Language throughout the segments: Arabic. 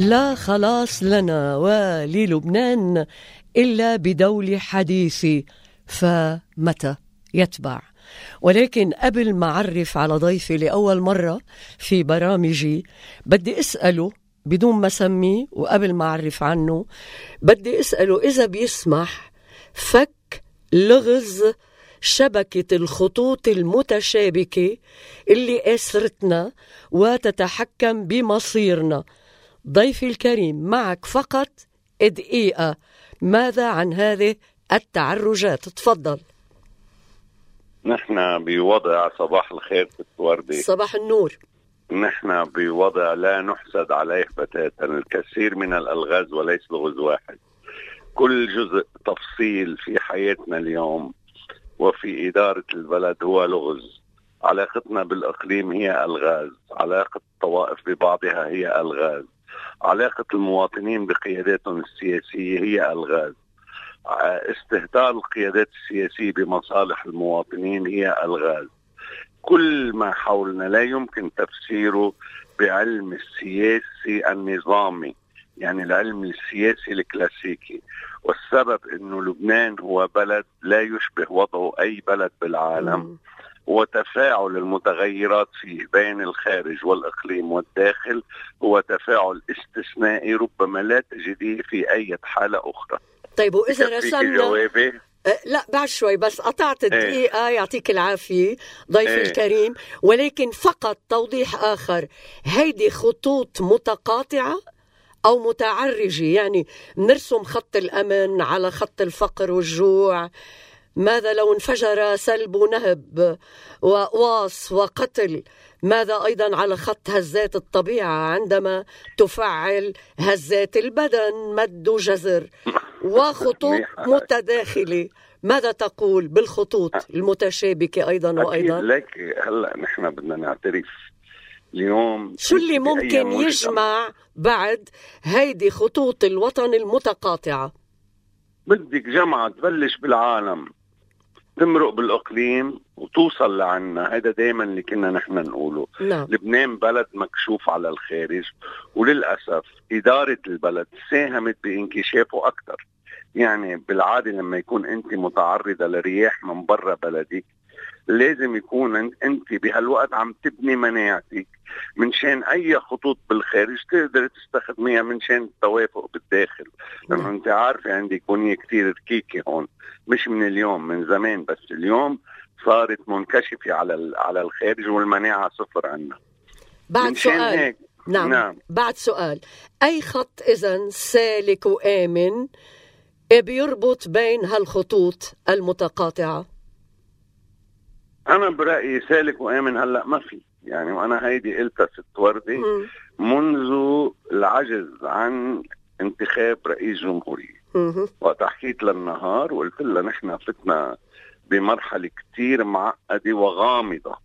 لا خلاص لنا وللبنان إلا بدولة حديثة فمتى يتبع؟ ولكن قبل ما أعرف على ضيفي لأول مرة في برامجي بدي أسأله بدون ما سميه وقبل ما أعرف عنه بدي أسأله إذا بيسمح فك لغز شبكة الخطوط المتشابكة اللي أسرتنا وتتحكم بمصيرنا. ضيفي الكريم معك فقط دقيقة. ماذا عن هذه التعرجات؟ تفضل. نحن بوضع صباح الخير في الوردة صباح النور. نحن بوضع لا نحسد عليه بتاتا الكثير من الألغاز وليس لغز واحد. كل جزء تفصيل في حياتنا اليوم وفي إدارة البلد هو لغز. علاقتنا بالإقليم هي ألغاز. علاقة الطوائف ببعضها هي ألغاز. علاقة المواطنين بقياداتهم السياسية هي ألغاز. استهتار القيادات السياسية بمصالح المواطنين هي ألغاز. كل ما حولنا لا يمكن تفسيره بعلم السياسي النظامي يعني العلم السياسي الكلاسيكي. والسبب إنه لبنان هو بلد لا يشبه وضعه أي بلد بالعالم. وتفاعل المتغيرات فيه بين الخارج والإقليم والداخل هو تفاعل استثنائي ربما لا تجديه في أي حالة أخرى. طيب وإذا رسمنا جوابي أه، لا بعد شوي بس قطعت الدقيقة إيه؟ يعطيك العافية ضيفي إيه؟ الكريم ولكن فقط توضيح آخر هيدي خطوط متقاطعة أو متعرجة يعني نرسم خط الأمن على خط الفقر والجوع ماذا لو انفجر سلب ونهب وقواص وقتل؟ ماذا أيضا على خط هزات الطبيعة عندما تفعل هزات البدن مد وجزر وخطوط متداخلة؟ ماذا تقول بالخطوط المتشابكة أيضا وأيضا؟ لك. هلأ نحن بدنا نعترف اليوم شو اللي ممكن يجمع بعد هيدي خطوط الوطن المتقاطعة؟ بدك جمعة تبلش بالعالم. تمرق بالأقليم وتوصل لعنا. هذا دائما اللي كنا نحن نقوله. نعم. لبنان بلد مكشوف على الخارج وللأسف إدارة البلد ساهمت بانكشافه أكثر يعني بالعادة لما يكون أنت متعرضة لرياح من برا بلدك لازم يكون أنت بهالوقت عم تبني مناعتك من شان أي خطوط بالخارج تقدر تستخدميها من شان التوافق بالداخل. لأنه. أنت عارفة عندك بنية كثير ركيكه هون مش من اليوم من زمان بس اليوم صارت منكشفة على على الخارج والمناعة صفر عندنا بعد سؤال. هيك نعم. نعم. بعد سؤال. أي خط اذا سالك وآمن بيربط بين هالخطوط المتقاطعة؟ أنا برأيي سالك وآمن هلأ ما في. يعني وأنا هيدي قلتها ست وردي منذ العجز عن انتخاب رئيس جمهورية. وقت حكيت للنهار وقلت لها نحن فتنا بمرحلة كثير معقدة وغامضة.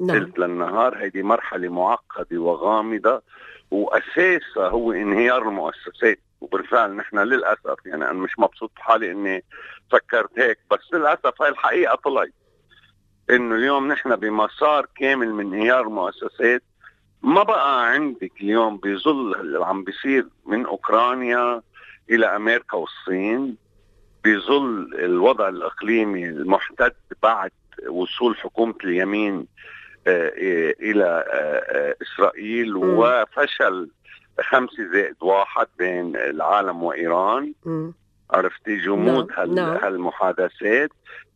نعم. قلت للنهار هيدي مرحلة معقدة وغامضة وأساسها هو انهيار المؤسسات. وبالفعل نحن للأسف يعني أنا مش مبسوط بحالي إني فكرت هيك بس للأسف هاي الحقيقة طلعت. إنه اليوم نحن بمسار كامل من انهيار مؤسسات. ما بقى عندك اليوم بظل اللي عم بيصير من أوكرانيا إلى أمريكا والصين بظل الوضع الإقليمي المحتد بعد وصول حكومة اليمين آه، إلى آه، آه، إسرائيل وفشل خمسة زائد واحد بين العالم وإيران. عرفتي جمود نعم. نعم. هالمحادثات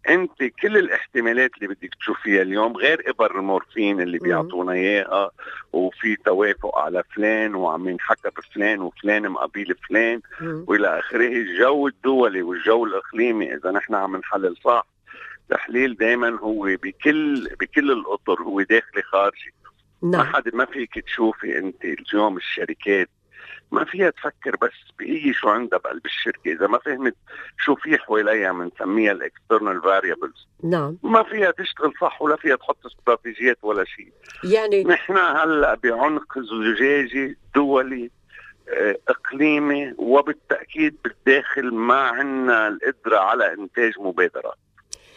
انت كل الاحتمالات اللي بدك تشوفيها اليوم غير إبر المورفين اللي بيعطونا إياها وفي توافق على فلان وعم ينحكى بفلان وفلان مقابل فلان وإلى آخره الجو الدولي والجو الإقليمي إذا نحن عم نحلل صح تحليل دائما هو بكل بكل الأطر هو داخلي خارجي نعم. ما حد ما فيك تشوفي انت اليوم الشركات ما فيها تفكر بس بهي شو عندها بقلب الشركة. إذا ما فهمت شو في حواليها بنسميها ال external variables نعم. ما فيها تشتغل صح ولا فيها تحط استراتيجيات ولا شيء. يعني نحن هلأ بعنق زجاجي دولي آه، إقليمي وبالتأكيد بالداخل ما عندنا القدرة على إنتاج مبادرات.